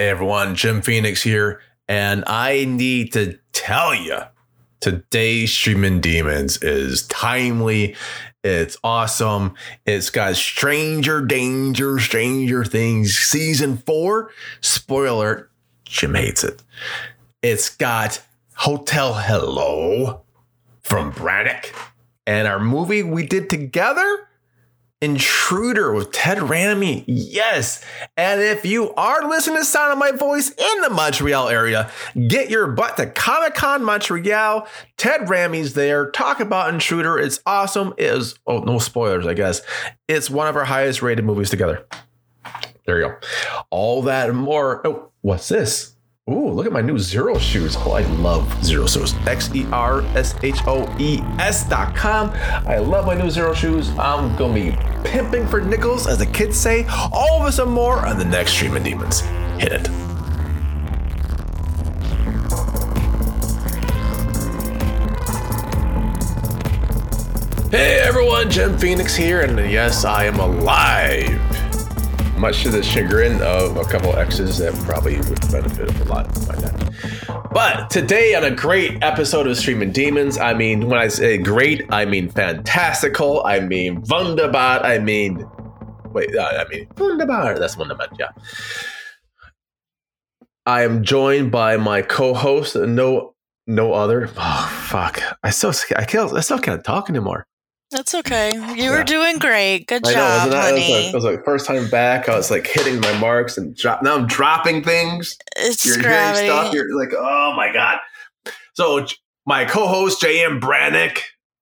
Hey everyone, Jim Phoenix here, and I need to tell you today's Streaming Demons is timely. It's awesome. It's got Stranger Danger, Stranger Things season four. Spoiler: Jim hates it. It's got Hotel Hello from Brannick, and our movie we did together Intruder with Ted Raimi. Yes. And if you are listening to sound of my voice in the Montreal area, get your butt to Comic Con Montreal. Ted Raimi's there. Talk about Intruder. It's awesome. It is, oh, no spoilers, I guess. It's one of our highest rated movies together. There you go. All that and more. Oh, what's this? Ooh, look at my new Xero shoes. Oh, I love Xero shoes. X E R S H O E S dot com. I love my new Xero shoes. I'm going to be pimping for nickels, as the kids say. All of us and more on the next Streaming Demons. Hit it. Hey everyone, Jim Phoenix here, and yes, I am alive much to the chagrin of a couple exes that probably would benefit a lot by that. But today on a great episode of Streaming Demons, I mean, when I say great, I mean fantastical, I mean wunderbar, I mean, wait, uh, I mean wunderbar, that's wunderbar, yeah. I am joined by my co-host, no, no other. Oh fuck! I still, I can't, I still can't talk anymore. That's okay. You yeah. were doing great. Good I job, know, honey. It was, like, it was like first time back. I was like hitting my marks and drop. Now I'm dropping things. It's You're gravity. hearing stuff. You're like, oh my god. So my co-host J.M. Brannick,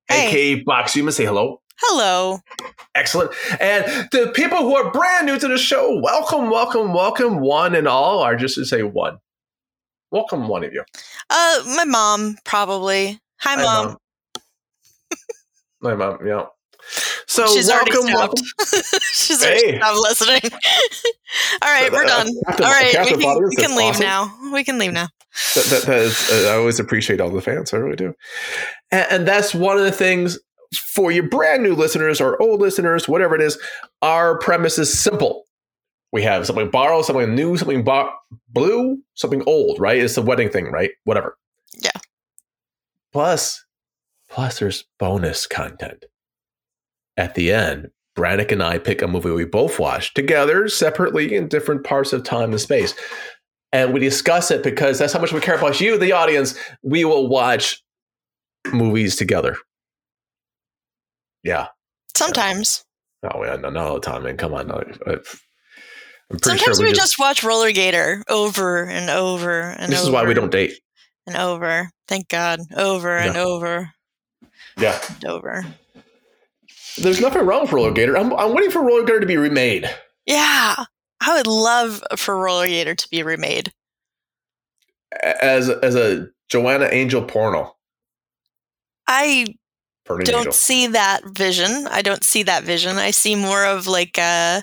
hey. aka Box Human, say hello. Hello. Excellent. And the people who are brand new to the show, welcome, welcome, welcome, one and all, or just to say one. Welcome, one of you. Uh, my mom probably. Hi, Hi mom. mom. My mom, yeah. So She's welcome, welcome. She's already hey. stopped listening. All right, we're done. All right, we can, we can leave awesome. now. We can leave now. That, that, that is, uh, I always appreciate all the fans. I really do. And, and, that's one of the things for your brand new listeners or old listeners, whatever it is. Our premise is simple. We have something borrowed, something new, something bo- blue, something old. Right? It's a wedding thing, right? Whatever. Yeah. Plus, Plus, there's bonus content. At the end, Brannick and I pick a movie we both watched together, separately, in different parts of time and space. And we discuss it because that's how much we care about you, the audience. We will watch movies together. Yeah. Sometimes. Oh, yeah, no, not all the time, man. Come on. No, Sometimes sure we, we just, just, watch Roller Gator over and over and this over. is why we don't date. And over. Thank God. Over yeah. and over. Yeah. Over. There's nothing wrong with Roller Gator. I'm, I'm waiting for Roller Gator to be remade. Yeah. I would love for Roller Gator to be remade. As as a Joanna Angel porno. I don't Angel. see that vision. I don't see that vision. I see more of like a,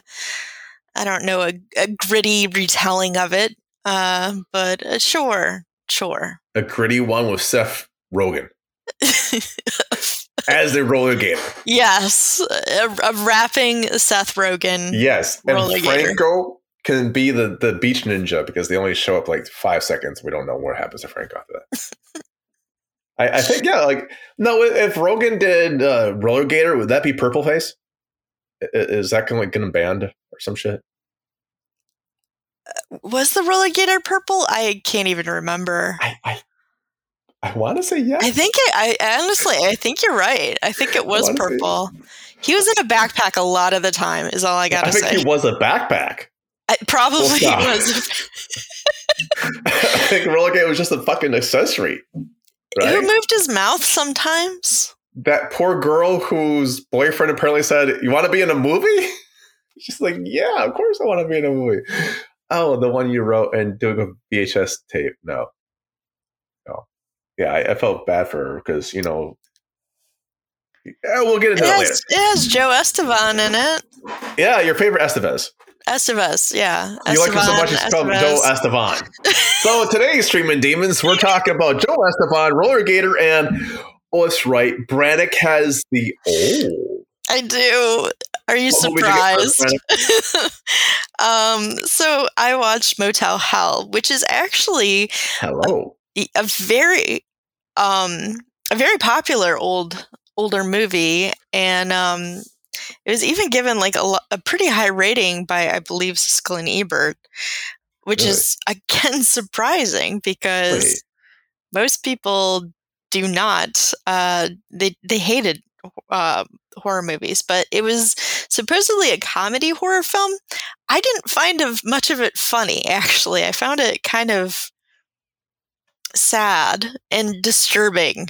I don't know, a, a gritty retelling of it. Uh, but uh, sure, sure. A gritty one with Seth Rogen. as the roller gator. Yes, a, a rapping Seth Rogen. Yes, and Franco can be the the beach ninja because they only show up like five seconds. We don't know what happens to Franco after that. I, I, think yeah, like no. If Rogen did uh, roller gator, would that be purple face? Is that going like getting banned or some shit? Uh, was the roller gator purple? I can't even remember. I, I I want to say yes. I think it, I honestly, I think you're right. I think it was purple. He was in a backpack a lot of the time. Is all I got to say. I think he was a backpack. I, probably was. I think Roller Gator was just a fucking accessory. Right? Who moved his mouth sometimes? That poor girl whose boyfriend apparently said, "You want to be in a movie?" She's like, "Yeah, of course I want to be in a movie." Oh, the one you wrote and doing a VHS tape. No, yeah, I, I felt bad for her because you know. Yeah, we'll get into it, that later. It has Joe Estevan in it. Yeah, your favorite Estevez. Estevez, yeah. You like him so much, it's called Joe Estevan. so today's Streaming Demons, we're talking about Joe Estevan, Roller Gator, and oh, that's right, Brannick has the old. I do. Are you surprised? um, so I watched Motel Hell, which is actually hello a, a very um a very popular old older movie, and um, it was even given like a, a pretty high rating by I believe Siskel and Ebert, which really? is again surprising because Wait. most people do not. Uh, they they hated uh, horror movies, but it was supposedly a comedy horror film. I didn't find of much of it funny. Actually, I found it kind of sad and disturbing.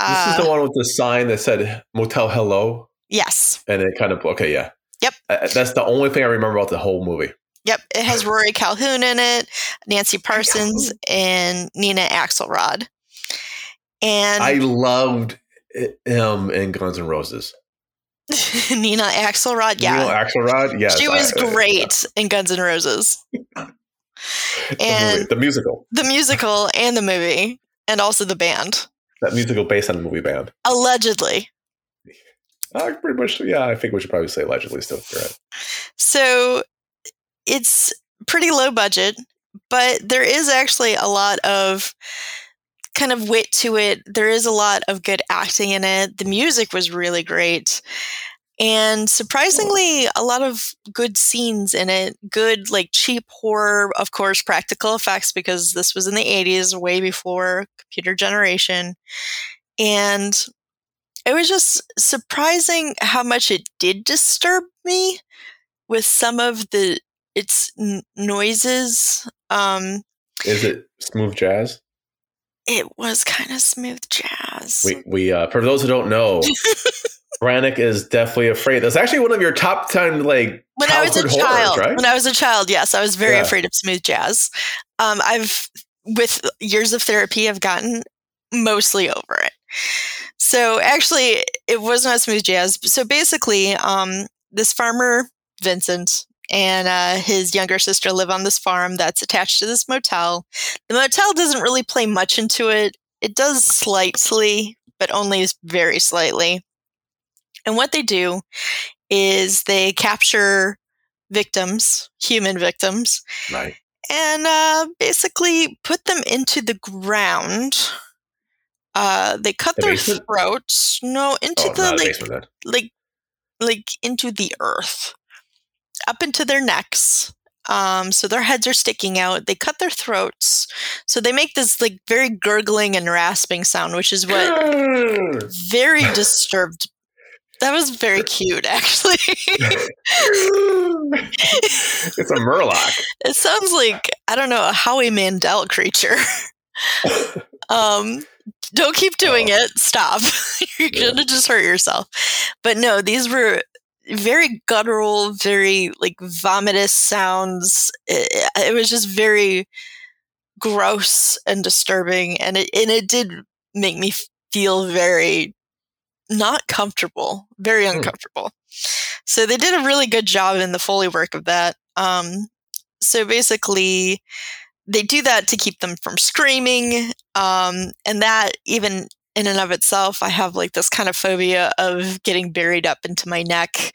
This is the uh one with the sign that said Motel Hello. Yes. And it kind of okay, yeah. Yep. Uh, that's the only thing I remember about the whole movie. Yep, it has Rory Calhoun in it, Nancy Parsons, and Nina Axelrod. And I loved him in Guns N' Roses. Nina Axelrod, yeah. Nina Axelrod, yeah. She was I, great I, in Guns N' Roses. and the, the musical. The musical and the movie, and also the band. That musical based on the movie band. Allegedly. Uh, pretty much, yeah. I think we should probably say allegedly still. Right. So it's pretty low budget, but there is actually a lot of kind of wit to it. There is a lot of good acting in it. The music was really great. And surprisingly, a lot of good scenes in it. Good, like cheap horror, of course, practical effects because this was in the 80s, way before computer generation. And it was just surprising how much it did disturb me with some of the its n- noises. Um, Is it smooth jazz? It was kind of smooth jazz. We, we uh, for those who don't know, Brannick is definitely afraid. That's actually one of your top ten like when I was a horrors, child. Right? When I was a child, yes, I was very yeah. afraid of smooth jazz. Um, I've with years of therapy, I've gotten mostly over it. So actually, it was not smooth jazz. So basically, um, this farmer Vincent and uh, his younger sister live on this farm that's attached to this motel. The motel doesn't really play much into it. It does slightly, but only very slightly. And what they do is they capture victims, human victims, right, and uh, basically put them into the ground. Uh, they cut the their basement? throats. No, into oh, the like, like, like into the earth up into their necks. Um, so their heads are sticking out. They cut their throats. So they make this like very gurgling and rasping sound, which is what very disturbed. That was very cute, actually. it's a murloc. It sounds like I don't know a Howie Mandel creature. um, don't keep doing oh. it. Stop. You're yeah. gonna just hurt yourself. But no, these were very guttural, very like vomitous sounds. It, it, was just very gross and disturbing, and it and it did make me feel very not comfortable, very hmm. uncomfortable. Mm. So they did a really good job in the foley work of that. Um, so basically, they do that to keep them from screaming, um, and that even in and of itself, I have like this kind of phobia of getting buried up into my neck.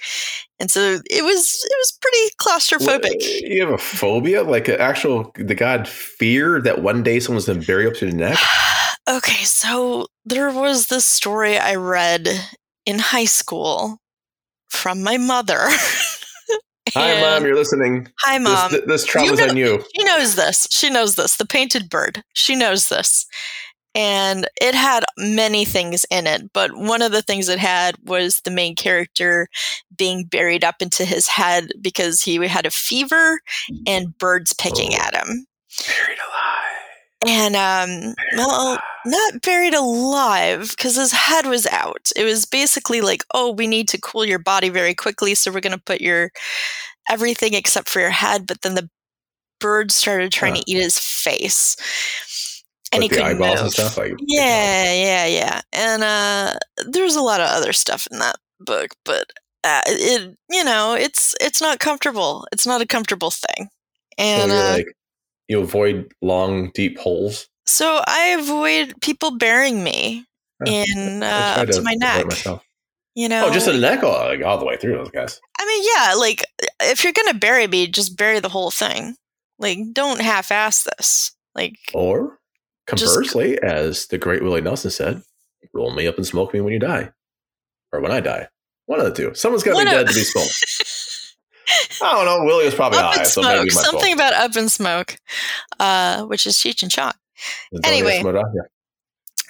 And so it was it was pretty claustrophobic. you have a phobia? Like an actual the god fear that one day someone's gonna bury up to the neck? okay, so there was this story I read in high school from my mother. hi mom, you're listening. Hi mom. This, this trauma's you know, on you. She knows this. She knows this. The painted bird. She knows this and it had many things in it but one of the things it had was the main character being buried up into his head because he had a fever and birds picking oh, at him. Buried alive. And um buried well alive. not buried alive because his head was out. It was basically like oh we need to cool your body very quickly so we're going to put your everything except for your head but then the birds started trying to eat his face and he couldn't move. and stuff. Like yeah, yeah, yeah. And uh, there's a lot of other stuff in that book, but uh, it you know it's it's not comfortable. It's not a comfortable thing. And so uh, like you avoid long, deep holes. So I avoid people burying me in uh, to, to my neck. You know, oh, just a neck all, like, all the way through those guys. I mean, yeah, like if you're gonna bury me, just bury the whole thing. Like, don't half-ass this. Like, or conversely, just, as the great Willie Nelson said, "Roll me up and smoke me when you die, or when I die." One of the two. Someone's got to be dead to be smoked. I don't know. Willie was probably up high, so maybe something fault. about up and smoke, uh, which is Cheech and Chong. Anyway,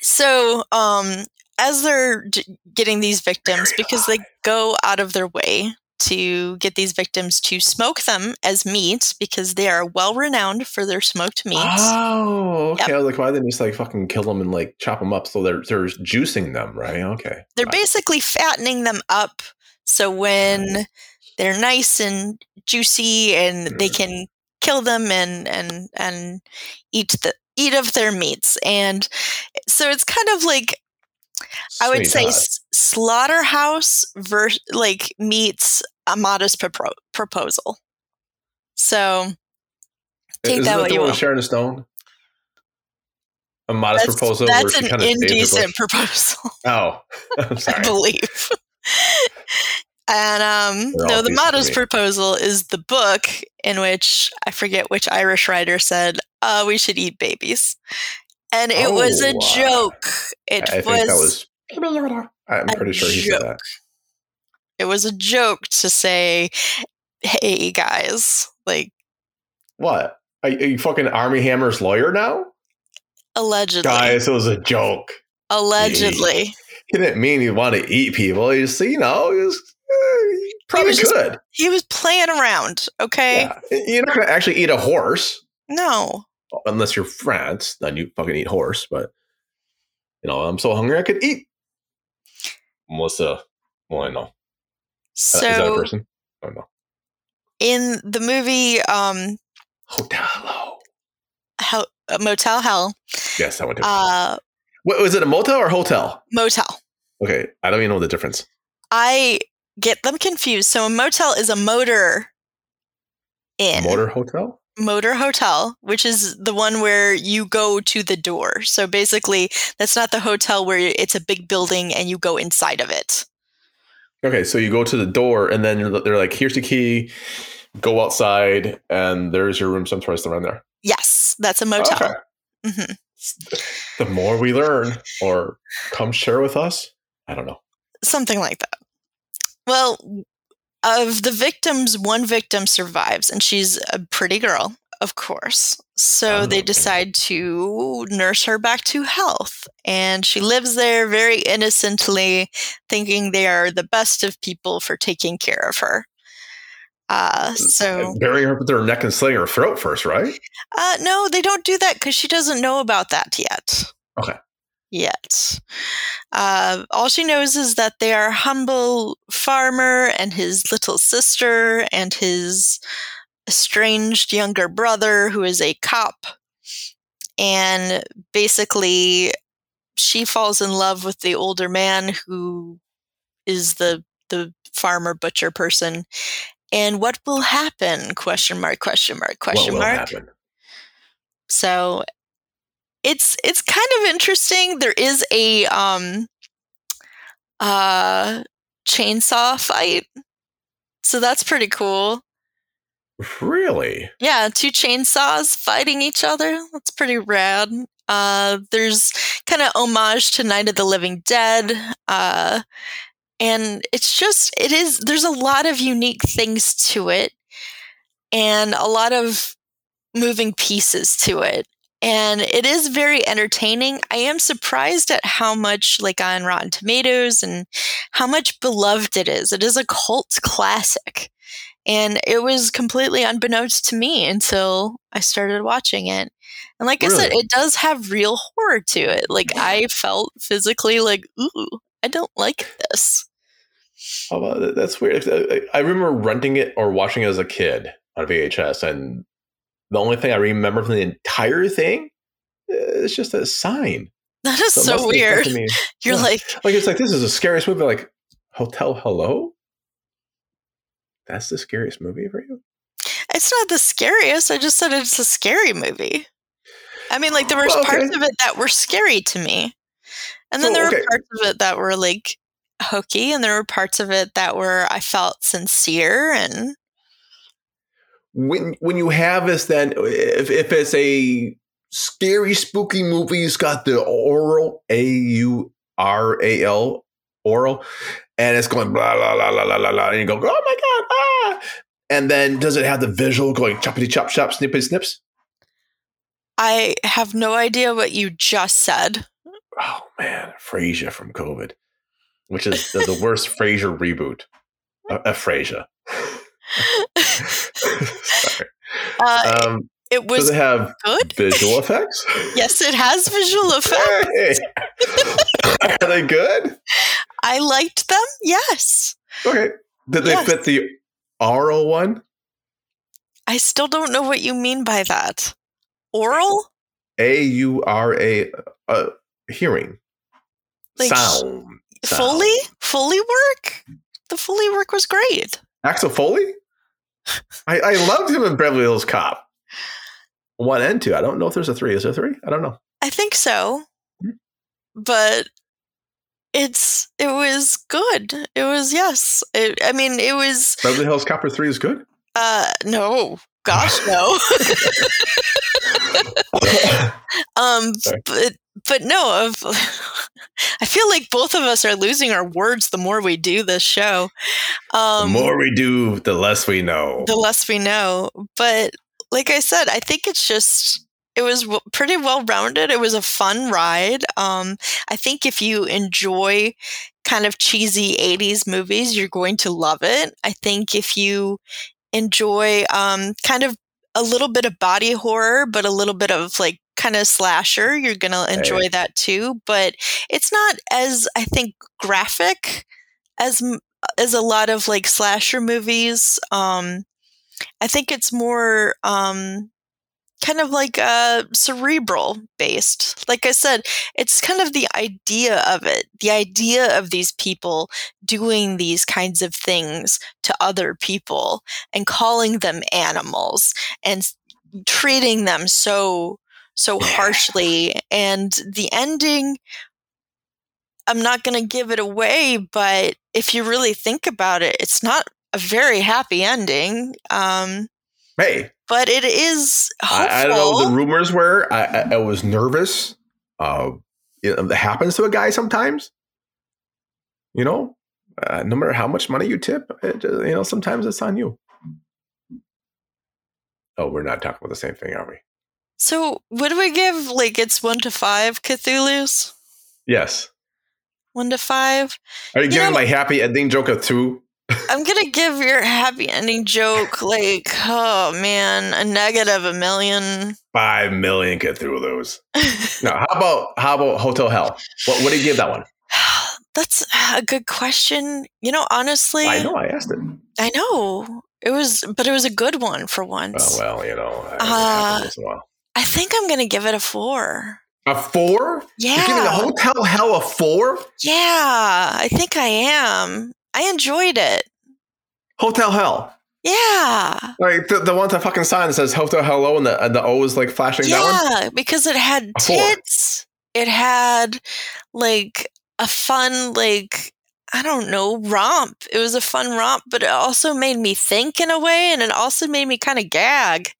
so um, as they're getting these victims, because they go out of their way to get these victims to smoke them as meat because they are well renowned for their smoked meats. Oh, okay. Yep. I was like, why didn't just like fucking kill them and like chop them up so they're they're juicing them, right? Okay. They're basically fattening them up so when they're nice and juicy and mm. they can kill them and and and eat the eat of their meats. And so it's kind of like I would say s- slaughterhouse ver- like meets a modest pro- proposal. So take Isn't that, what you want. Sharon Stone. A modest that's, proposal. That's an indecent proposal. Oh, I'm sorry. I believe. and um, no, the modest proposal is the book in which I forget which Irish writer said, uh, "We should eat babies," and it oh, was a oh, joke. It I was, think that was. I'm pretty sure he joke. said that. It was a joke to say, "Hey guys, like." What? Are, are you fucking Armie Hammer's lawyer now? Allegedly, guys, it was a joke. Allegedly, he, he didn't mean he wanted to eat people. He just, you know, he was. Eh, he probably he could. Just, he was playing around. Okay, yeah. you're not going to actually eat a horse. No, unless you're France, then you fucking eat horse. But you know, I'm so hungry I could eat. Melissa, well, I know. So, is that a person? I don't know. In the movie, um, Hotel Hell. Uh, Motel Hell. Yes, went to. Uh, what, was it a motel or hotel? Motel. Okay, I don't even know the difference. I get them confused. So a motel is a motor inn. Motor hotel? Motor hotel, which is the one where you go to the door. So basically, that's not the hotel where it's a big building and you go inside of it. Okay, so you go to the door and then they're like, here's the key, go outside, and there's your room someplace around there. Yes, that's a motel. Okay. Mm-hmm. The more we learn, or come share with us, I don't know. Something like that. Well, of the victims, one victim survives, and she's a pretty girl, of course. So oh, they decide to nurse her back to health. And she lives there very innocently, thinking they are the best of people for taking care of her. Uh, so burying her with their neck and slitting her throat first, right? Uh, no, they don't do that because she doesn't know about that yet. Okay. Yet, uh, all she knows is that they are humble farmer and his little sister and his estranged younger brother who is a cop, and basically, she falls in love with the older man who is the the farmer butcher person. And what will happen? Question mark question mark question mark. happen? so it's it's kind of interesting. There is a um uh chainsaw fight. So that's pretty cool. Really? Yeah two chainsaws fighting each other. That's pretty rad. Uh there's kind of homage to night of the living dead uh and it's just it is there's a lot of unique things to it and a lot of moving pieces to it and it is very entertaining. I am surprised at how much like on rotten tomatoes and how much beloved it is. It is a cult classic and it was completely unbeknownst to me until i started watching it. And like really? i said it does have real horror to it. Like i felt physically like ooh i don't like this. Oh, that's weird. Uh, I remember renting it or watching it as a kid on VHS, and the only thing I remember from the entire thing eh, is just a sign. That is so, so weird. You're yeah. like, like it's like this is the scariest movie. Like Hotel Hello. That's the scariest movie for you. It's not the scariest. I just said it's a scary movie. I mean, like there were well, okay. parts of it that were scary to me, and then so, there were parts of it that were like hokey and there were parts of it that were I felt sincere and when when you have this then if, if it's a scary spooky movie it's got the oral a u r a l oral and it's going blah blah blah blah blah blah and you go oh my god ah and then does it have the visual going choppity chop chop snippity snips I have no idea what you just said. Oh man, Frasier from COVID, which is the, the worst Frasier reboot. A, a Frasier. Uh, um, it was does it have good visual effects? yes, it has visual effects. Hey. Are they good? I liked them. Yes. Okay. Did they yes. fit the oral one? I still don't know what you mean by that. Oral? A U R A uh, hearing. Like sound. Foley? Foley work? The Foley work was great. Axel Foley? I, I loved him in Beverly Hills Cop. One and two. I don't know if there's a three. Is there three? I don't know. I think so. Hmm. But it's it was good. It was yes. It, I mean, it was Beverly Hills Copper three is good. Uh, no, gosh, no. um, but but no, of I feel like both of us are losing our words the more we do this show. Um, the more we do, the less we know. The less we know. But like I said, I think it's just it was w- pretty well rounded. It was a fun ride. Um, I think if you enjoy kind of cheesy 80s movies, you're going to love it. I think if you enjoy um, kind of a little bit of body horror, but a little bit of like kind of slasher. You're going to enjoy right. that too. But it's not as, I think, graphic as as a lot of like slasher movies. Um, I think it's more um, kind of like uh, cerebral based. Like I said, it's kind of the idea of it, the idea of these people doing these kinds of things to other people and calling them animals and treating them so so harshly and the ending I'm not going to give it away but if you really think about it it's not a very happy ending um Hey, but it is. I, I, don't know. The rumors were I, I, I was nervous. Uh, it, happens to a guy sometimes. You know, uh, no matter how much money you tip, it, you know, sometimes it's on you. Oh, we're not talking about the same thing, are we? So, would we give like it's one to five Cthulhu's? Yes. One to five. Are you, you giving know, my happy ending joke a two? I'm gonna give your happy ending joke like, oh man, a negative a million. Five million those. no, how about how about Hotel Hell? What what do you give that one? That's a good question. You know, honestly, I know I asked it. I know it was, but it was a good one for once. Oh, well, you know, uh, I think I'm gonna give it a four. A four? Yeah. You're giving the Hotel Hell a four? Yeah, I think I am. I enjoyed it. Hotel Hell. Yeah. Like the, the one with the fucking sign that says Hotel Hello and the, the O is like flashing yeah, down? Yeah, because it had tits. It had like a fun, like, I don't know, romp. It was a fun romp, but it also made me think in a way and it also made me kind of gag.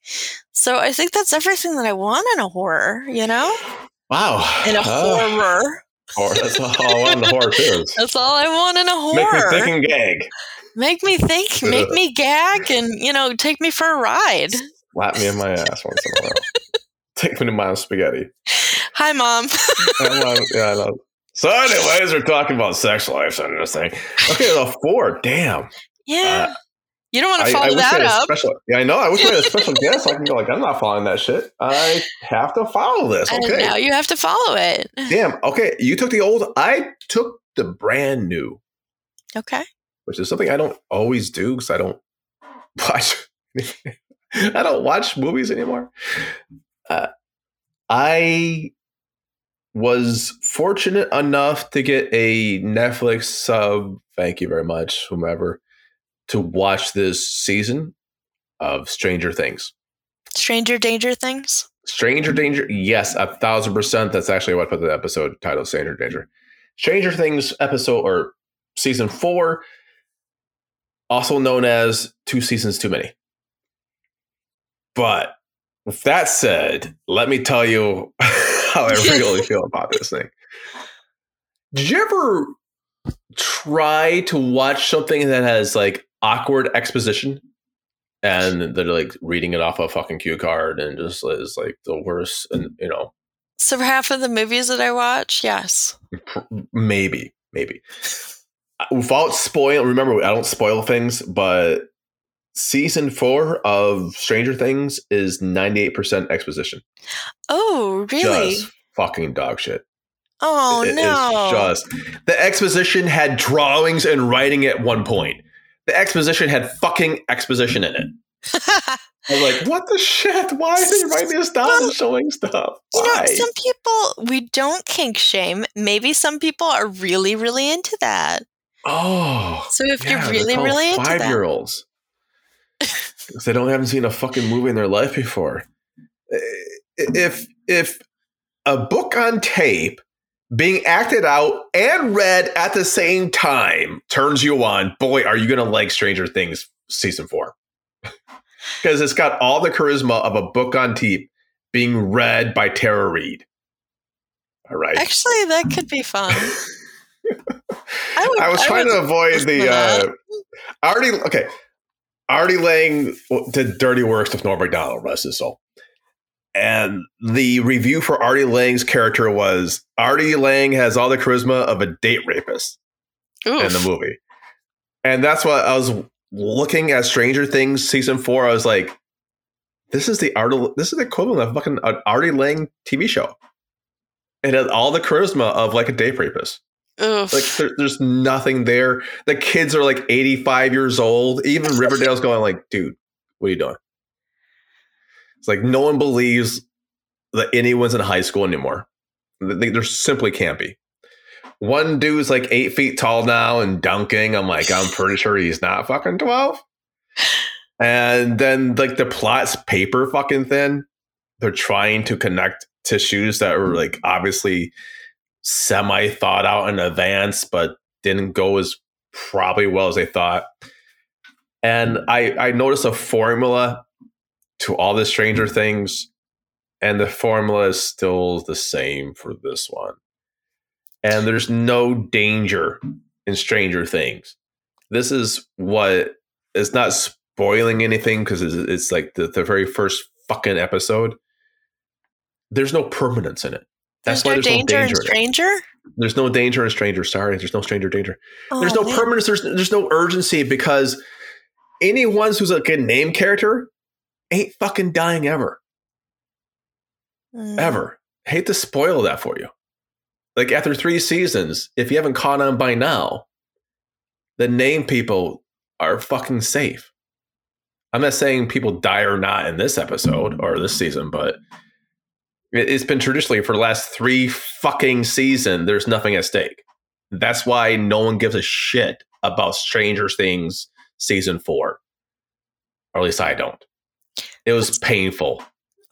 So I think that's everything that I want in a horror, you know? Wow. In a horror. Horror. That's all I want in a horror too. That's all I want in a horror. Make me think and gag. Make me think, make me gag, and you know, take me for a ride. Slap me in my ass once in a while. take me to mom's spaghetti. Hi, mom. Hi, mom. Yeah, I know. So, anyways, we're talking about sex life and this thing. Okay, the four. Damn. Yeah. Uh, you don't want to follow I, I that up. Special, yeah, I know. I wish we had a special guest. So I can go like, I'm not following that shit. I have to follow this. Okay. And now you have to follow it. Damn. Okay. You took the old. I took the brand new. Okay. Which is something I don't always do because I don't watch. I don't watch movies anymore. Uh, I was fortunate enough to get a Netflix sub. Thank you very much, whomever to watch this season of Stranger Things. Stranger Danger Things? Stranger Danger, yes, a thousand percent. That's actually what I put the episode title Stranger Danger. Stranger Things episode or season four, also known as two seasons too many. But with that said, let me tell you how I really feel about this thing. Did you ever try to watch something that has like awkward exposition? And they're like reading it off a fucking cue card and just is like the worst and you know. So for half of the movies that I watch, yes. Maybe, maybe. Uh, without spoil remember I don't spoil things, but season four of Stranger Things is 98% exposition. Oh, really? Just fucking dog shit. Oh it, no! just the exposition had drawings and writing at one point. The exposition had fucking exposition in it. I was like, "What the shit? Why are they writing this down well, and showing stuff?" Why? You know, some people we don't kink shame. Maybe some people are really, really into that. Oh, so if yeah, you're really, really into five year olds, they don't haven't seen a fucking movie in their life before. If if a book on tape being acted out and read at the same time turns you on, boy, are you going to like Stranger Things season four. Because it's got all the charisma of a book on tape being read by Tara Reid. All right. Actually, that could be fun. I, would, I, was trying to avoid the. Uh, already okay. Artie Lange did dirty works with Norm Macdonald, rest his soul. And the review for Artie Lange's character was Artie Lange has all the charisma of a date rapist Oof. in the movie. And that's what I was looking at Stranger Things season four. I was like, this is the Artie, this is the equivalent of fucking an Artie Lange TV show. It has all the charisma of like a date rapist. Oof. Like there, there's nothing there. The kids are like 85 years old. Even Riverdale's going like, dude, what are you doing? It's like no one believes that anyone's in high school anymore. They, there simply can't be. One dude's like eight feet tall now and dunking. I'm like, I'm pretty sure he's not fucking 12. And then like the plot's paper fucking thin. They're trying to connect tissues that are like obviously semi thought out in advance, but didn't go as probably well as they thought. And I I noticed a formula to all the Stranger Things, and the formula is still the same for this one. And there's no danger in Stranger Things. This is what it's not spoiling anything because it's, it's, like the, the very first fucking episode. There's no permanence in it. That's there's why no there's danger no danger in Stranger. There's no danger in Stranger. Sorry, there's no Stranger danger. Oh, there's no man. permanence. There's there's no urgency because anyone who's like a good name character ain't fucking dying ever. Mm. Ever. Hate to spoil that for you. Like after three seasons, if you haven't caught on by now, the name people are fucking safe. I'm not saying people die or not in this episode or this season, but it's been traditionally for the last three fucking season. There's nothing at stake. That's why no one gives a shit about Stranger Things season four, or at least I don't. It was painful.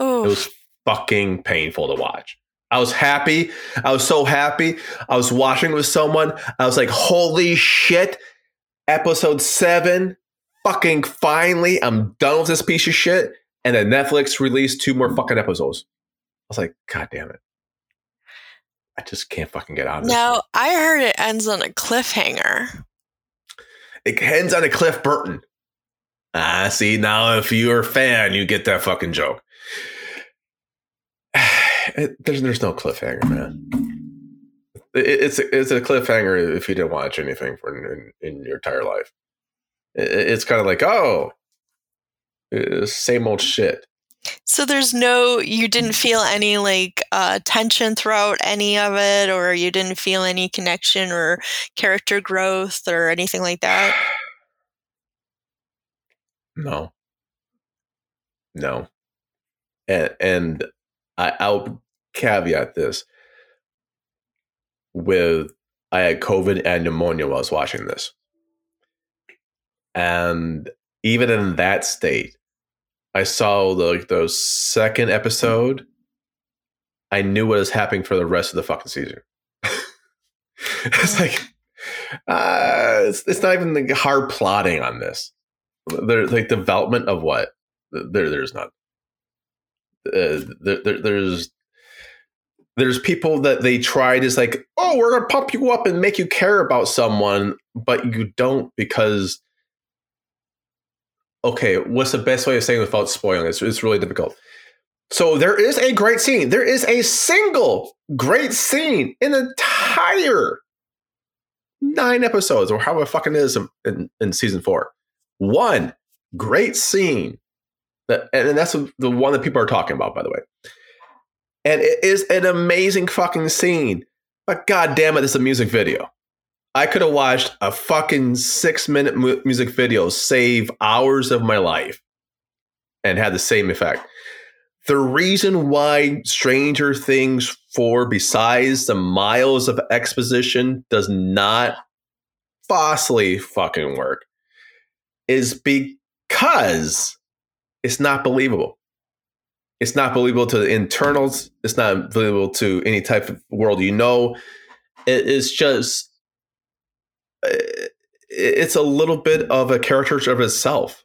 Oof. It was fucking painful to watch. I was happy. I was so happy. I was watching with someone. I was like, holy shit. Episode seven. Fucking finally, I'm done with this piece of shit. And then Netflix released two more fucking episodes. I was like, God damn it. I just can't fucking get out of it. Now, I heard it ends on a cliffhanger. It ends on a Cliff Burton. Ah, see, now if you're a fan, you get that fucking joke. It, there's there's no cliffhanger, man. It, it's a, it's a cliffhanger if you didn't watch anything for in, in your entire life. It, it's kind of like oh, same old shit. So there's no, you didn't feel any like uh, tension throughout any of it, or you didn't feel any connection or character growth or anything like that. No. No. And and I, I'll caveat this with I had COVID and pneumonia while I was watching this. And even in that state, I saw the like the second episode. I knew what was happening for the rest of the fucking season. it's like Uh, it's, it's not even the hard plotting on this. There's like development of what? There, there's not. Uh, there, there, there's there's people that they tried is like, oh, we're gonna pump you up and make you care about someone, but you don't because okay, what's the best way of saying without spoiling? It's, it's really difficult. So there is a great scene. There is a single great scene in the entire nine episodes, or however fucking is in, in, in season four. One great scene that, and that's the one that people are talking about, by the way. And it is an amazing fucking scene. But god damn it, it's a music video. I could have watched a fucking six minute mu- music video save hours of my life and had the same effect. The reason why Stranger Things 4, besides the miles of exposition, does not falsely fucking work is because it's not believable. It's not believable to the internals. It's not believable to any type of world you know. It is just, Uh, it's a little bit of a caricature of itself.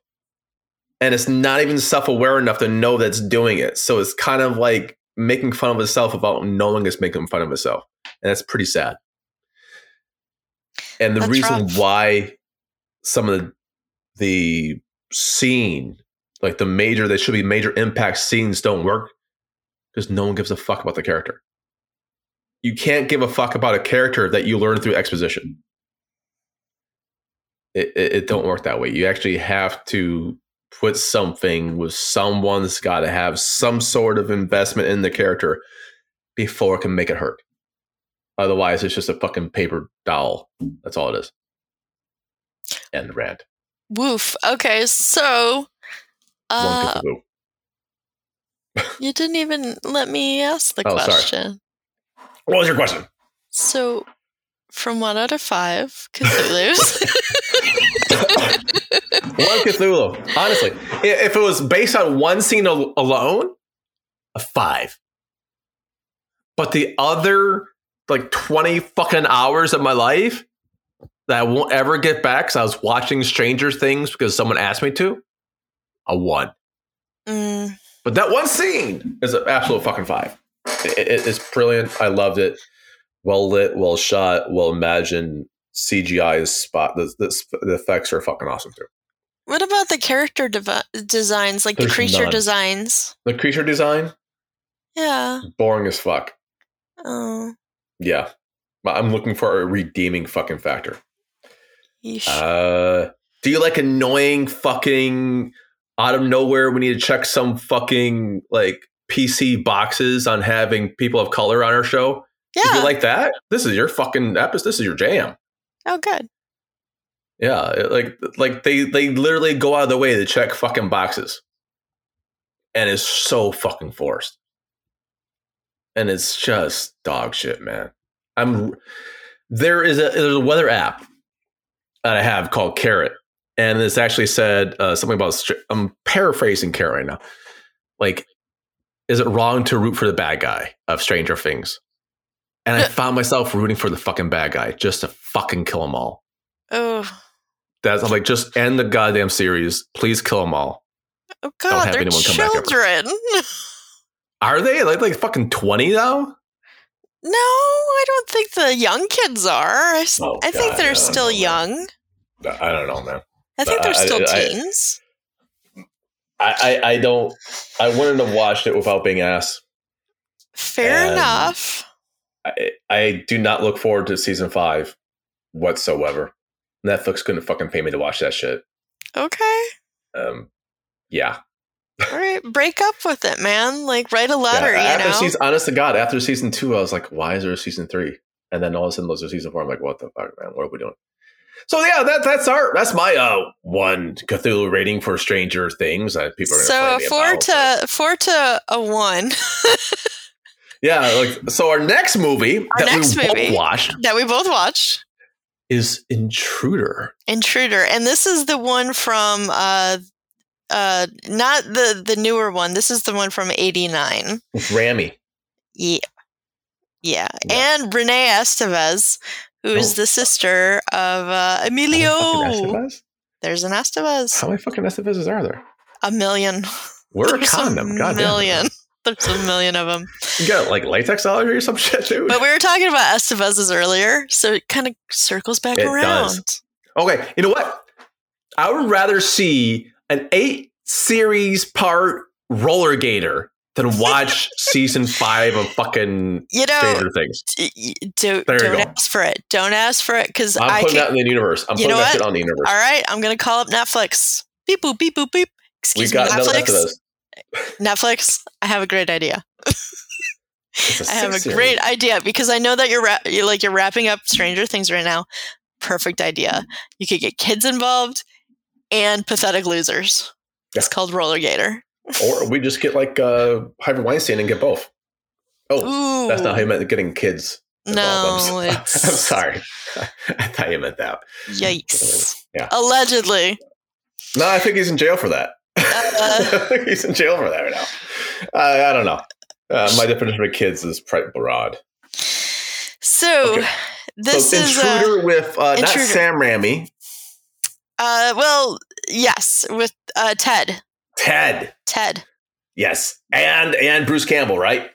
And it's not even self aware enough to know that's doing it. So it's kind of like making fun of itself without knowing it's making fun of itself. And that's pretty sad. And the that's reason rough. why some of the, the scene like the major, they should be major impact scenes don't work because no one gives a fuck about the character. You can't give a fuck about a character that you learn through exposition. It, it, it don't work that way. You actually have to put something with someone's got to have some sort of investment in the character before it can make it hurt. Otherwise, it's just a fucking paper doll. That's all it is. End rant. Woof. Okay, so uh, you didn't even let me ask the oh, question. Sorry. What was your question? So, from one out of five Cthulhu's. one Cthulhu. Honestly, if it was based on one scene alone, a five. But the other like 20 fucking hours of my life that I won't ever get back because I was watching Stranger Things because someone asked me to, a one. Mm. But that one scene is an absolute fucking five. It, it, it's brilliant. I loved it. Well lit, well shot, well imagined. CGI is spot. The, the, the, effects are fucking awesome too. What about the character dev- designs, like There's the creature none. designs? The creature design? Yeah. Boring as fuck. Oh. Yeah. I'm looking for a redeeming fucking factor. Yeesh. Uh, do you like annoying fucking out of nowhere we need to check some fucking like PC boxes on having people of color on our show. Yeah. If you like that, this is your fucking episode. This is your jam. Oh, good. Yeah, like like they they literally go out of the way to check fucking boxes, and it's so fucking forced, and it's just dog shit, man. I'm there is a there's a weather app that I have called Carrot, and it's actually said uh, something about. I'm paraphrasing Carrot right now. Like, is it wrong to root for the bad guy of Stranger Things? And I found myself rooting for the fucking bad guy just to fucking kill them all. Oh, that's I'm like, just end the goddamn series. Please kill them all. Oh God, Don't have they're anyone come children. Are they like like fucking twenty though? No, I don't think the young kids are. I, oh, I think they're still know, young. I don't know, man. I think they're still I, teens. I, I, I don't. I wouldn't have watched it without being asked. Fair and enough. I, I do not look forward to season five whatsoever. Netflix couldn't fucking pay me to watch that shit. Okay. Um, yeah. All right, break up with it, man. Like write a letter. Yeah, after you know? season, honest to God, after season two, I was like, why is there a season three? And then all of a sudden, there's a season four. I'm like, what the fuck, man? What are we doing? So yeah, that that's our that's my uh one Cthulhu rating for Stranger Things. Uh, people are so four about, to four to a one. yeah, like so. Our next movie our that next we movie both watched that we both watched is Intruder. Intruder, and this is the one from uh uh not the the newer one. This is the one from '89 with Raimi. Yeah. yeah, yeah, and Renee Estevez, who is oh. the sister of uh, Emilio. There's an Estevez. How many fucking Estevezes are there? A million. We're a condom. God million. There's a million of them. You got like latex allergy or some shit, dude. But we were talking about Estevezes earlier, so it kind of circles back it around. Does. Okay, you know what? I would rather see an eight series part roller gator than watch season five of fucking you know Stranger Things. Do, don't don't ask for it. Don't ask for it because I'm I putting that in the universe. I'm putting that shit on the universe. All right, I'm gonna call up Netflix. Beep boop beep boop beep. Excuse we me, Netflix. Netflix. I have a great idea. I have a series. great idea because I know that you're, ra- you're like you're wrapping up Stranger Things right now. Perfect idea. You could get kids involved and pathetic losers. Yeah. It's called Roller Gator or we just get like uh, Harvey Weinstein and get both. Oh, Ooh. that's not how you meant getting kids. Involved. No, I'm, I'm, sorry. I thought you meant that. Yikes! Yeah, allegedly. No, I think he's in jail for that. Uh, he's in jail for that right now. Uh, I don't know. Uh, my definition of kids is quite broad. So okay. this so, is intruder with uh, intruder. not Sam Raimi. Uh, well, yes, with uh, Ted. Ted. Ted. Yes, and and Bruce Campbell, right?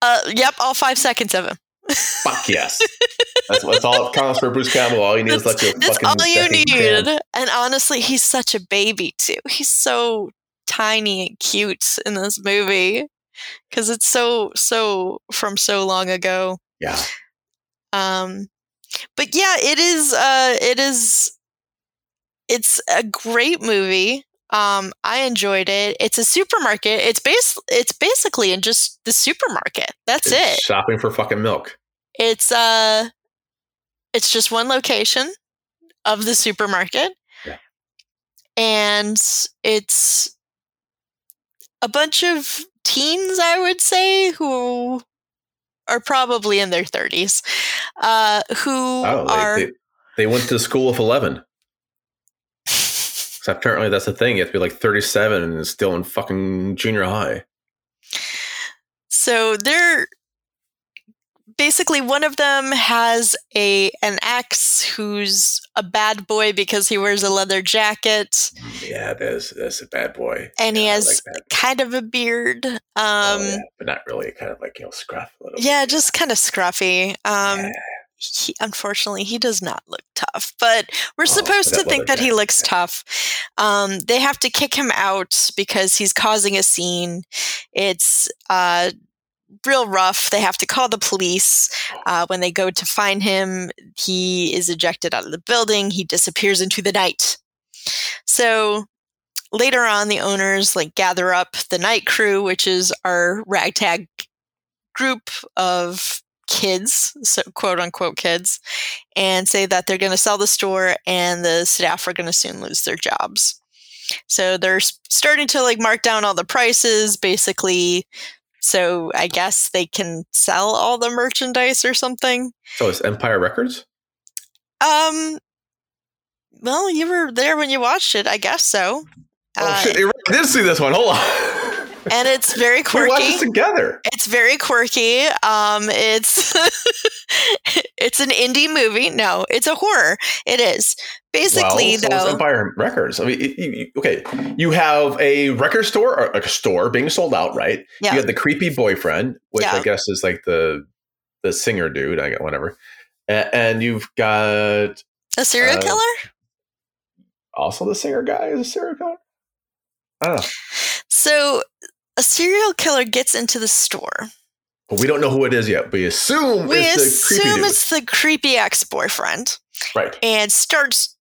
Uh, yep, all five seconds of him. Fuck yes. That's, that's all it counts for Bruce Campbell. All you need that's, is like a that's fucking. all you need. And honestly, he's such a baby too. He's so tiny and cute in this movie because it's so so from so long ago. Yeah. Um, but yeah, it is. Uh, it is. It's a great movie. Um, I enjoyed it. It's a supermarket. It's base. It's basically in just the supermarket. That's it's it. Shopping for fucking milk. It's uh, it's just one location of the supermarket, yeah. and it's a bunch of teens. I would say who are probably in their thirties, uh, who oh, they, are. They, they went to school of eleven. so apparently that's the thing. You have to be like 37 and still in fucking junior high. So they're basically one of them has a an ex who's a bad boy because he wears a leather jacket. Yeah, there's there's a bad boy. And yeah, he has like kind of a beard. Um oh, yeah, but not really kind of like you know scruff a little Yeah, bit. just kind of scruffy. Um yeah he, unfortunately he does not look tough but we're oh, supposed to think that he looks yeah. tough um, they have to kick him out because he's causing a scene it's uh, real rough they have to call the police uh, when they go to find him he is ejected out of the building he disappears into the night so later on the owners like gather up the night crew which is our ragtag group of kids, so quote unquote kids, and say that they're going to sell the store and the staff are going to soon lose their jobs. So they're starting to like mark down all the prices basically. So I guess they can sell all the merchandise or something. So it's Empire Records? Um, well, you were there when you watched it. I guess so. Oh uh, shit! I did see this one. Hold on. and it's very quirky. We watched it together. It's very quirky. Um, it's it's an indie movie. No, it's a horror. It is basically well, so though. Empire Records. I mean, it, okay, you have a record store, or a store being sold out, right? Yeah. You have the creepy boyfriend, which yeah. I guess is like the the singer dude. I get whatever, and, and you've got a serial uh, killer. Also, the singer guy is a serial killer. I don't know. So a serial killer gets into the store. But we don't know who it is yet. We assume we it's assume the it's the creepy ex boyfriend, right? And starts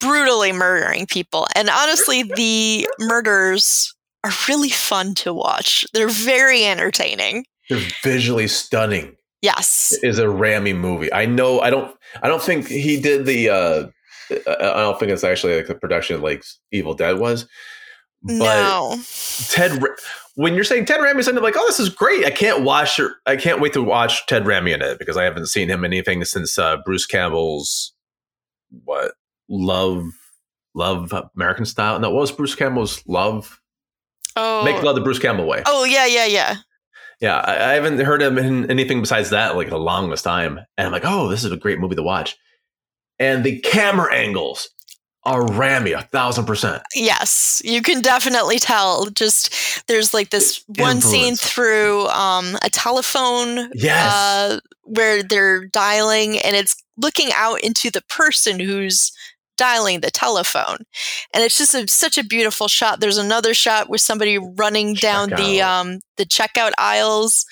brutally murdering people. And honestly, the murders are really fun to watch. They're very entertaining. They're visually stunning. Yes, it is a Raimi movie. I know. I don't. I don't think he did the. uh I don't think it's actually like the production like Evil Dead was. But no. Ted when you're saying Ted Raimi, I'm like, oh, this is great. I can't watch. I can't wait to watch Ted Raimi in it because I haven't seen him anything since uh, Bruce Campbell's what love, love American style. No, what was Bruce Campbell's love? Oh, make love the Bruce Campbell way. Oh yeah, yeah, yeah. Yeah, I, I haven't heard him in anything besides that like the longest time, and I'm like, oh, this is a great movie to watch. And the camera angles are Raimi a thousand percent. Yes, you can definitely tell. Just there's like this one scene through um, a telephone. Yes. Uh, where they're dialing and it's looking out into the person who's dialing the telephone. And it's just a, such a beautiful shot. There's another shot with somebody running down checkout. the um, the checkout aisles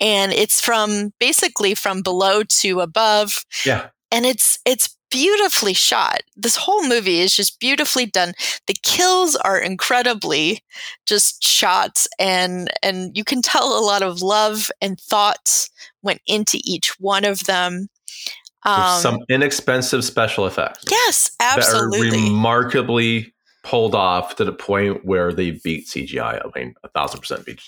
and it's from basically from below to above. Yeah. And it's it's beautifully shot. This whole movie is just beautifully done. The kills are incredibly just shots and and you can tell a lot of love and thoughts went into each one of them. Um, some inexpensive special effects. Yes, absolutely. That are remarkably pulled off to the point where they beat CGI. I mean, a thousand percent beat.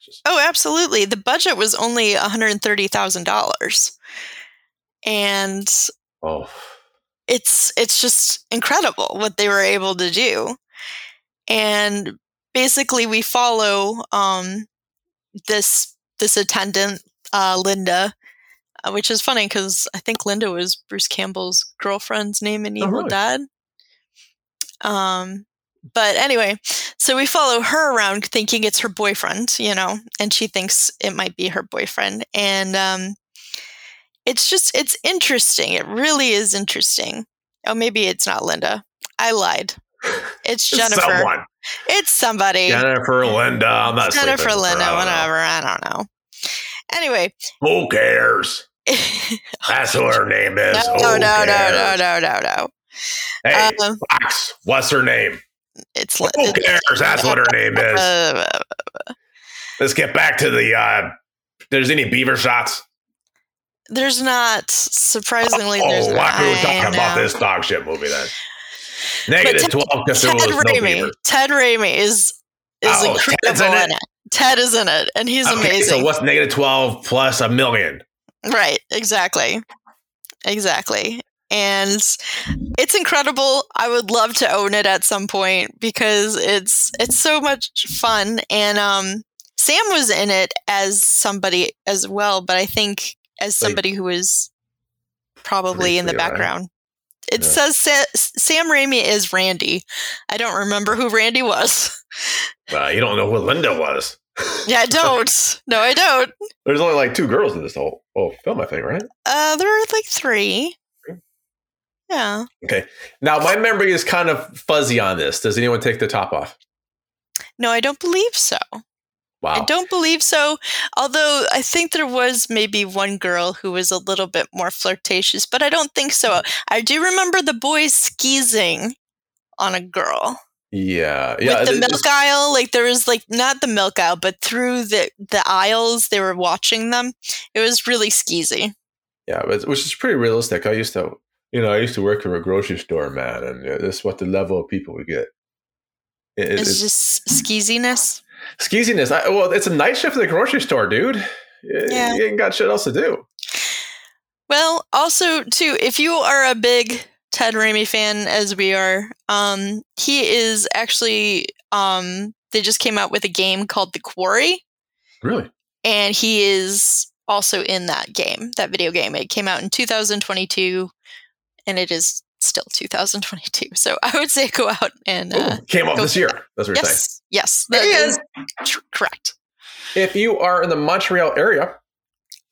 Just- oh, absolutely. The budget was only one hundred thirty thousand dollars, and oh, it's it's just incredible what they were able to do, and basically we follow um, this this attendant uh, Linda uh, which is funny because I think Linda was Bruce Campbell's girlfriend's name in oh, Evil oh, really? Dead. Um, but anyway, so we follow her around thinking it's her boyfriend, you know, and she thinks it might be her boyfriend. And um, it's just, it's interesting. It really is interesting. Oh, maybe it's not Linda. I lied. It's Jennifer. Someone. It's somebody. Jennifer Linda. I'm not Jennifer Linda, I whatever. I don't know. Anyway. Who cares? That's what her name is. No, no, no, no, no, no, no. Hey, um, Fox, what's her name? It's who cares? That's what her name is. Let's get back to the. uh There's any beaver shots? There's not. Surprisingly, oh, there's why not. Why are we talking about this dog shit movie then? Negative twelve because there was Raimi, no. Ted Raimi is is oh, incredible in it? in it. Ted is in it, and he's okay, amazing. So what's negative twelve plus a million? Right, exactly. Exactly. And it's incredible. I would love to own it at some point because it's it's so much fun and um Sam was in it as somebody as well, but I think as somebody who was probably in the background. Right? It yeah. says Sa- Sam Raimi is Randy. I don't remember who Randy was. You don't know who Linda was yeah, I don't. No, I don't. There's only like two girls in this whole, whole film, I think, right? Uh, there are like three. Yeah. Okay. Now my memory is kind of fuzzy on this. Does anyone take the top off? No, I don't believe so. Wow. I don't believe so. Although I think there was maybe one girl who was a little bit more flirtatious, but I don't think so. Mm-hmm. I do remember the boys skeezing on a girl. Yeah, yeah. With the milk aisle, like there was like not the milk aisle, but through the the aisles, they were watching them. It was really skeezy. Yeah, but, which is pretty realistic. I used to, you know, I used to work for a grocery store, man, and uh, this is what the level of people we get. It, it's, it's just skeeziness. Skeeziness. I, well, it's a night shift at the grocery store, dude. Yeah. You ain't got shit else to do. Well, also too, if you are a big Ted Raimi fan as we are, um, he is actually um, they just came out with a game called The Quarry. Really? And he is also in that game, that video game. It came out in 2022 and it is still 2022. So I would say go out and uh, Ooh, came out this year. That's what you're yes, saying. Yes, that is correct. If you are in the Montreal area,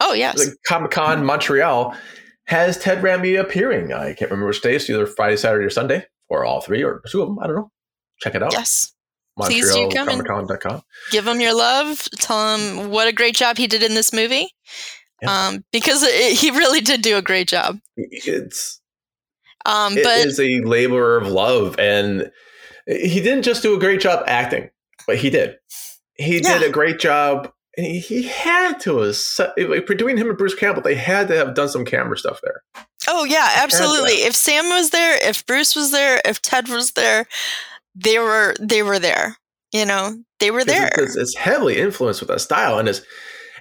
oh yes, Comic Con Montreal, has Ted Raimi appearing. I can't remember which day. It's either Friday, Saturday, or Sunday, or all three, or two of them. I don't know. Check it out. Yes. Please do come and give him your love. Tell him what a great job he did in this movie. Yeah. Um, because it, he really did do a great job. It's um, it but is a labor of love, and he didn't just do a great job acting, but he did. He yeah. did a great job and he had to have doing him and Bruce Campbell. They had to have done some camera stuff there. Oh yeah, absolutely. If Sam was there, if Bruce was there, if Ted was there, they were they were there. You know, they were there. It's, it's heavily influenced with that style, and it's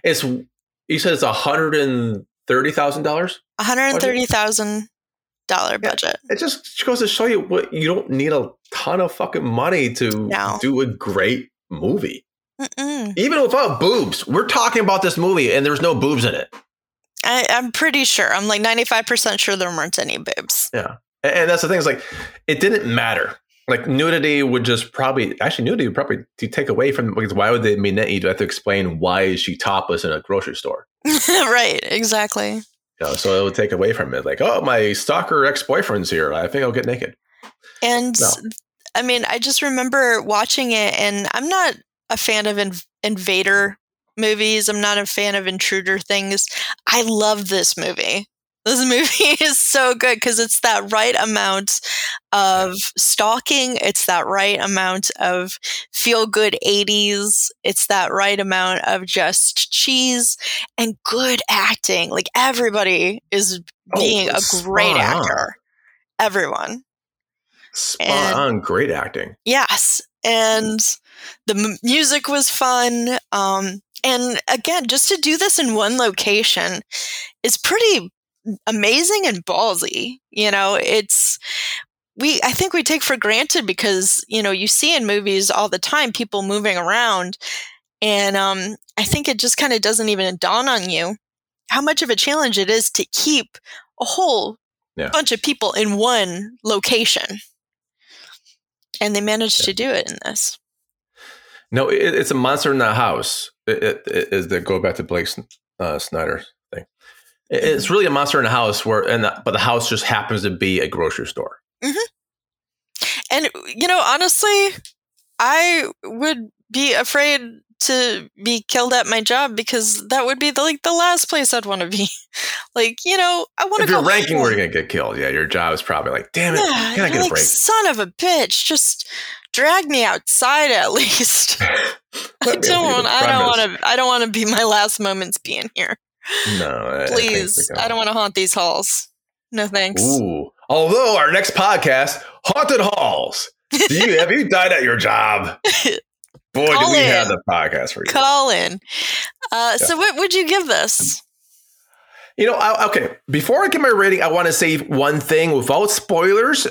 it's you said it's a hundred and thirty thousand dollars. One hundred and thirty thousand dollar budget. It just goes to show you what you don't need a ton of fucking money to no. do a great movie. Mm-mm. Even without boobs, we're talking about this movie and there's no boobs in it. I, am pretty sure. I'm like 95% sure there weren't any boobs. Yeah. And, and that's the thing is like, it didn't matter. Like nudity would just probably, actually nudity would probably take away from, because why would they mean that you have to explain why is she topless in a grocery store? right. Exactly. You know, so it would take away from it. Like, oh, my stalker ex-boyfriend's here. I think I'll get naked. And no. I mean, I just remember watching it and I'm not a fan of inv- invader movies. I'm not a fan of intruder things. I love this movie. This movie is so good because it's that right amount of stalking. It's that right amount of feel good 80s. It's that right amount of just cheese and good acting. Like everybody is oh, being oh, a great actor. Everyone. Spot and, on. Great acting. Yes. And the m- music was fun. Um, and again, just to do this in one location is pretty amazing and ballsy. You know, it's we I think we take for granted because, you know, you see in movies all the time people moving around and um I think it just kind of doesn't even dawn on you how much of a challenge it is to keep a whole yeah. bunch of people in one location. And they managed yeah. to do it in this. No, it, it's a monster in the house. It, it, it is that go back to Blake uh, Snyder. It's really a monster in the house where, and the, but the house just happens to be a grocery store. Mm-hmm. And you know, honestly, I would be afraid to be killed at my job because that would be the, like the last place I'd want to be. like, you know, I want to. If you're ranking home. where you're gonna get killed, yeah, your job is probably like, damn it, yeah, can I get like, a break? Son of a bitch, just drag me outside at least. I don't want. I don't want to. I don't want to be my last moments being here. No, please. I, I don't want to haunt these halls. No thanks. Ooh. Although our next podcast, haunted halls. Do you have you died at your job? Boy, Call do we in. have the podcast for you. Call in. Uh, yeah. So, what would you give this? You know, I, okay. Before I give my rating, I want to say one thing without spoilers.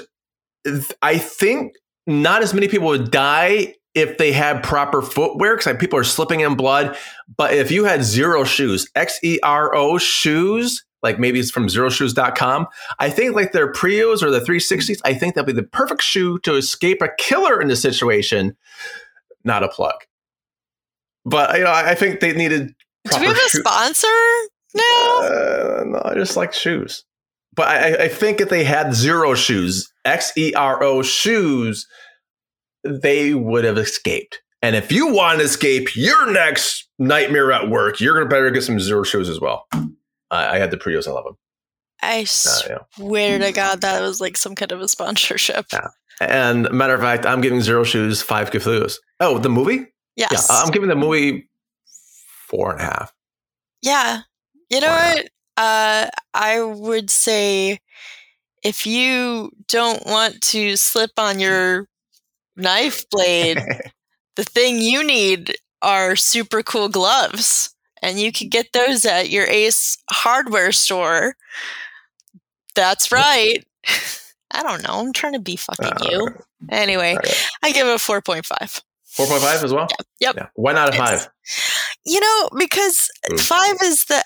I think not as many people would die if they had proper footwear because like people are slipping in blood. But if you had Xero shoes, X E R O shoes, like maybe it's from xeroshoes.com, I think like their Prios or the 360s, I think that'd be the perfect shoe to escape a killer in the situation, not a plug. But you know, I think they needed. Do we have a sponsor now? Uh, no, I just like shoes. But I, I think if they had Xero shoes, X E R O shoes, they would have escaped. And if you want to escape your next nightmare at work, you're gonna better get some Xero shoes as well. I, I had the Prios, I love them. I swear uh, yeah. to God, that was like some kind of a sponsorship. Yeah. And matter of fact, I'm giving Xero Shoes five Cthulhu's. Oh, the movie? Yes. Yeah, I'm giving the movie four and a half. Yeah. You know what? Uh, I would say if you don't want to slip on your knife blade, the thing you need are super cool gloves. And you can get those at your Ace hardware store. That's right. I don't know. I'm trying to be fucking uh, you. Anyway, right. I give it a 4.5. 4.5 as well? Yep. yep. Yeah. Why not a 5? You know, because boobs. 5 is the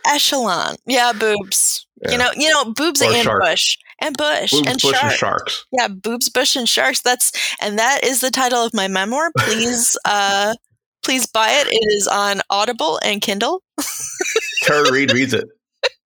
echelon. Yeah, boobs. Yeah. You know, you know, boobs or and shark. bush and bush boobs, and, bush shark. and sharks. Yeah, boobs, bush, and sharks. That's and that is the title of my memoir. Please, uh, please buy it. It is on Audible and Kindle. Tara Reid reads it.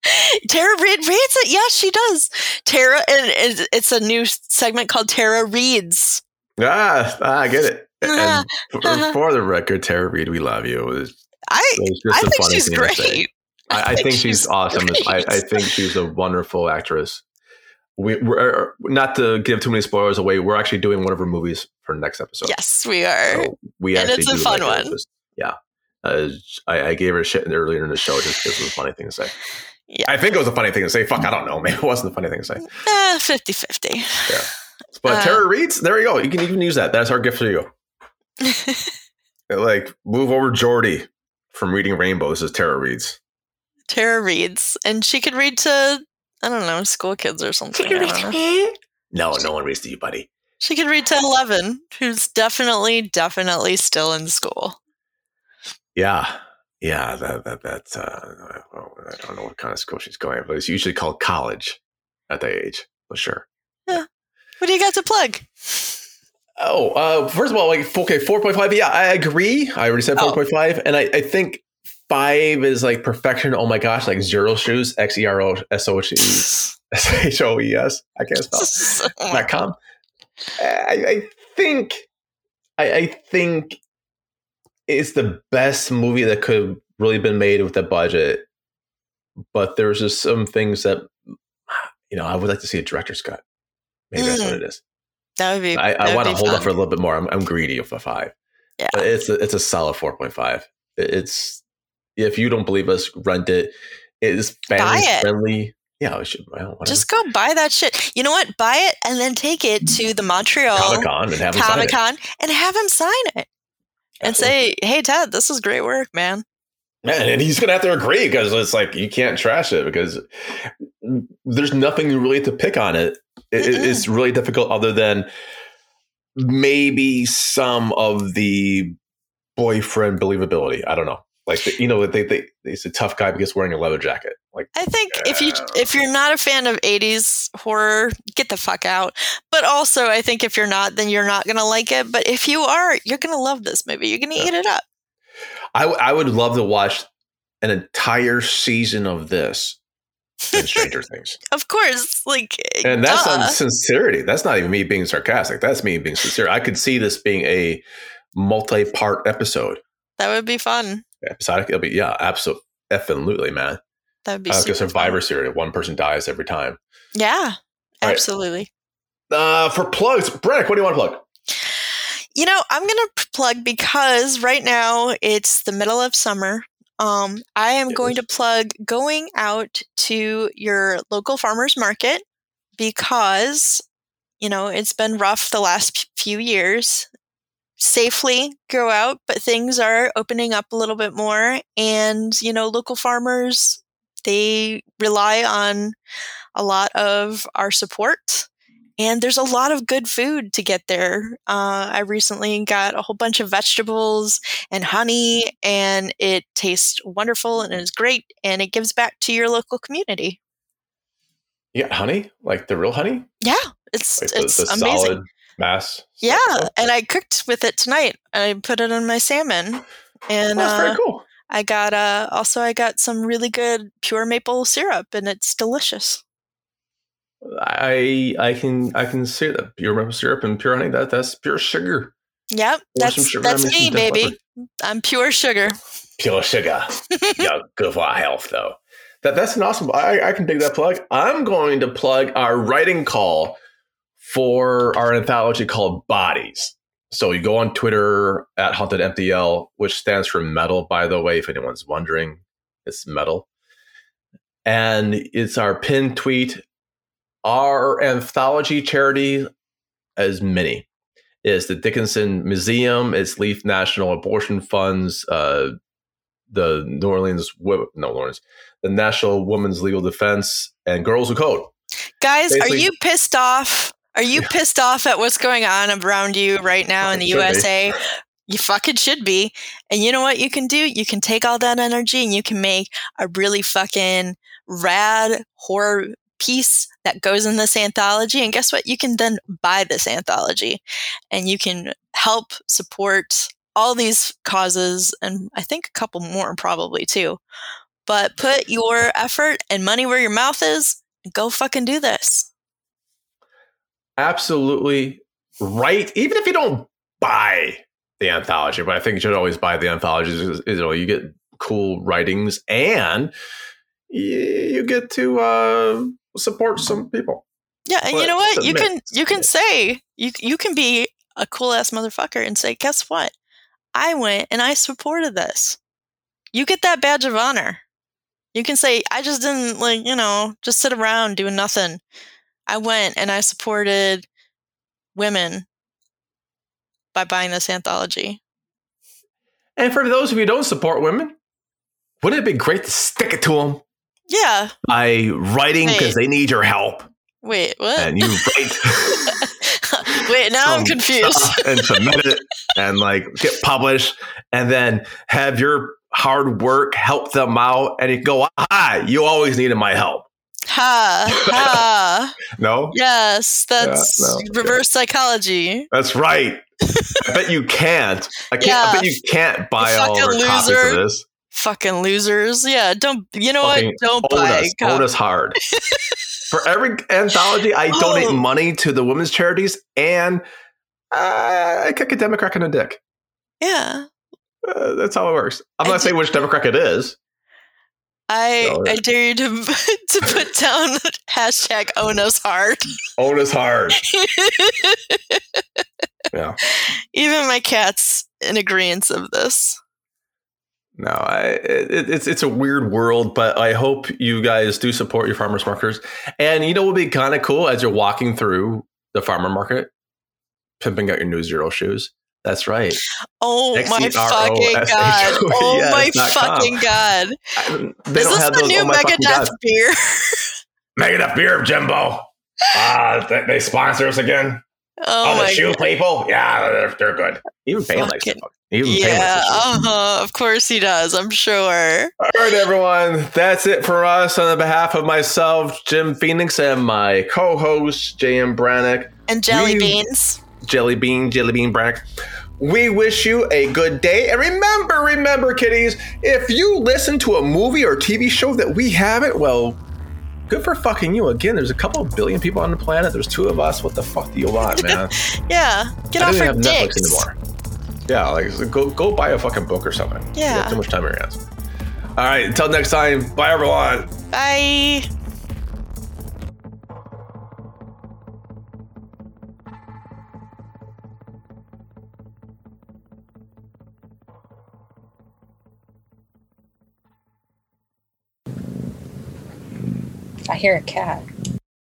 Tara Reid reads it. Yes, she does. Tara, and it's a new segment called Tara Reads. Ah, I get it. And for, for, the record, Tara Reid, we love you. I, I think she's great. I, I, think, she's, she's awesome. I, I, think she's a wonderful actress. We, are er, not to give too many spoilers away. We're actually doing one of her movies for the next episode. Yes, we are. So we and it's a fun like one. yeah, uh, I, I, gave her shit earlier in the show just because it was a funny thing to say. Yeah. I think it was a funny thing to say. Fuck, I don't know. Maybe it wasn't a funny thing to say. Uh, 50 50. Yeah. But uh, Tara Reads, there you go. You can even use that. That's our gift for you. like, move over Geordi from reading Rainbow. This is Tara Reads. Tara reads, and she could read to I don't know school kids or something. She could read to. No, no one reads to you, buddy. She could read to eleven, who's definitely, definitely still in school. Yeah, yeah. That that that's. Uh, well, I don't know what kind of school she's going, to, but it's usually called college at that age for sure. Yeah. What do you got to plug? Oh, uh, first of all, like okay, four point five. Yeah, I agree. I already said four point oh. five, and I, I think five is like perfection. Oh my gosh, like Xero shoes, X E R O S O S H O E S. I can't spell. Dot com. I, I think, I, I think it's the best movie that could have really been made with the budget. But there's just some things that, you know, I would like to see a director's cut. Maybe mm. that's what mm. it is. That would be. I, I want to hold up for a little bit more. I'm, I'm greedy of a five. Yeah, but it's a, it's a solid four point five. It's if you don't believe us, rent it. It is family friendly. Yeah, I should. Well, Just go buy that shit. You know what? Buy it and then take it to the Montreal Comic Con and have Comic Con and have him sign it and say, "Hey, Ted, this is great work, man." Man, and he's gonna have to agree because it's like you can't trash it because there's nothing really to pick on it. it it's really difficult, other than maybe some of the boyfriend believability. I don't know. Like you know, they, they he's a tough guy because wearing a leather jacket. Like I think uh, if you if you're not a fan of '80s horror, get the fuck out. But also, I think if you're not, then you're not gonna like it. But if you are, you're gonna love this movie. You're gonna yeah. eat it up. I I would love to watch an entire season of this in Stranger Things. Of course, like, and that's duh. on sincerity. That's not even me being sarcastic. That's me being sincere. I could see this being a multi-part episode. That would be fun episodic. It'll be yeah, absolutely, man. That would be uh, like a Survivor series. One person dies every time. Yeah, absolutely. Right. Uh, for plugs, Brannick, what do you want to plug? You know, I'm going to plug because right now it's the middle of summer. Um, I am going to plug going out to your local farmers market because you know it's been rough the last few years safely go out, but things are opening up a little bit more. And, you know, local farmers, they rely on a lot of our support. And there's a lot of good food to get there. Uh, I recently got a whole bunch of vegetables and honey, and it tastes wonderful and is great, and it gives back to your local community. Yeah, honey, like the real honey. Yeah, it's like it's the, the amazing. Solid mass. Yeah, and I cooked with it tonight. I put it on my salmon, and that's uh, very cool. I got uh also I got some really good pure maple syrup, and it's delicious. I I can I can say that pure maple syrup and pure honey. That that's pure sugar. Yep, that's that's me, baby. I'm pure sugar. Pure sugar. yeah, good for our health, though. That that's an awesome. I I can dig that plug. I'm going to plug our writing call for our anthology called Bodies. So you go on Twitter at Haunted MTL, which stands for metal, by the way, if anyone's wondering. It's metal. And it's our pinned tweet. Our anthology charity, as many, is the Dickinson Museum, it's Leaf National Abortion Funds, uh, the New Orleans, no, New Orleans, the National Women's Legal Defense, and Girls Who Code. Guys, Basically, are you pissed off are you pissed off at what's going on around you right now in the USA? Be. You fucking should be. And you know what you can do? You can take all that energy and you can make a really fucking rad horror piece that goes in this anthology. And guess what? You can then buy this anthology and you can help support all these causes and I think a couple more probably too. But put your effort and money where your mouth is and go fucking do this absolutely right. Even if you don't buy the anthology, but I think you should always buy the anthologies. You know, you get cool writings and you get to uh, support some people. Yeah, and but you know what? You can you can say you you can be a cool ass motherfucker and say, guess what? I went and I supported this. You get that badge of honor. You can say, I just didn't like, you know, just sit around doing nothing. I went and I supported women by buying this anthology. And for those of you who don't support women, wouldn't it be great to stick it to them? Yeah. By writing because they need your help. Wait, what? And you write. Wait, now I'm confused. and submit it and like get published and then have your hard work help them out and you go, hi, you always needed my help. Ha ha. no? Yes, that's no. reverse psychology. That's right. I bet you can't. I can't yeah. I bet you can't buy all the copies of this. Fucking losers. Yeah, don't you know Fucking what? Don't buy us, us hard. For every anthology, I oh. donate money to the women's charities and uh, I kick a Democrat in a dick. Yeah. Uh, that's how it works. I'm I not saying which Democrat it is. I I dare you to to put down hashtag hard. Own us hard. yeah. Even my cat's in agreement of this. No, I, it, it's it's a weird world, but I hope you guys do support your farmers markets. And you know what would be kind of cool as you're walking through the farmer market, pimping out your new Xero shoes. That's right. Oh my fucking god! Oh my fucking god! They Is don't this have the those, new oh Megadeth beer? Megadeth beer, of Jimbo. Uh, they, they sponsor us again. Oh, oh the shoe god. people, yeah, they're, they're good. Even Payne likes them. Even yeah, uh-huh. Of course he does. I'm sure. All right, everyone. That's it for us. On the behalf of myself, Jim Phoenix, and my co-host JM Brannick and Jelly we, Beans. Jelly Bean, Jelly Bean Brannick. We wish you a good day. And remember, remember, kiddies, if you listen to a movie or TV show that we haven't, well, good for fucking you. Again, there's a couple of billion people on the planet. There's two of us. What the fuck do you want, man? yeah, get I off your dicks. Netflix anymore. Yeah, like go go buy a fucking book or something. Yeah, too much time on your hands. All right, until next time. Bye, everyone. Bye. I hear a cat.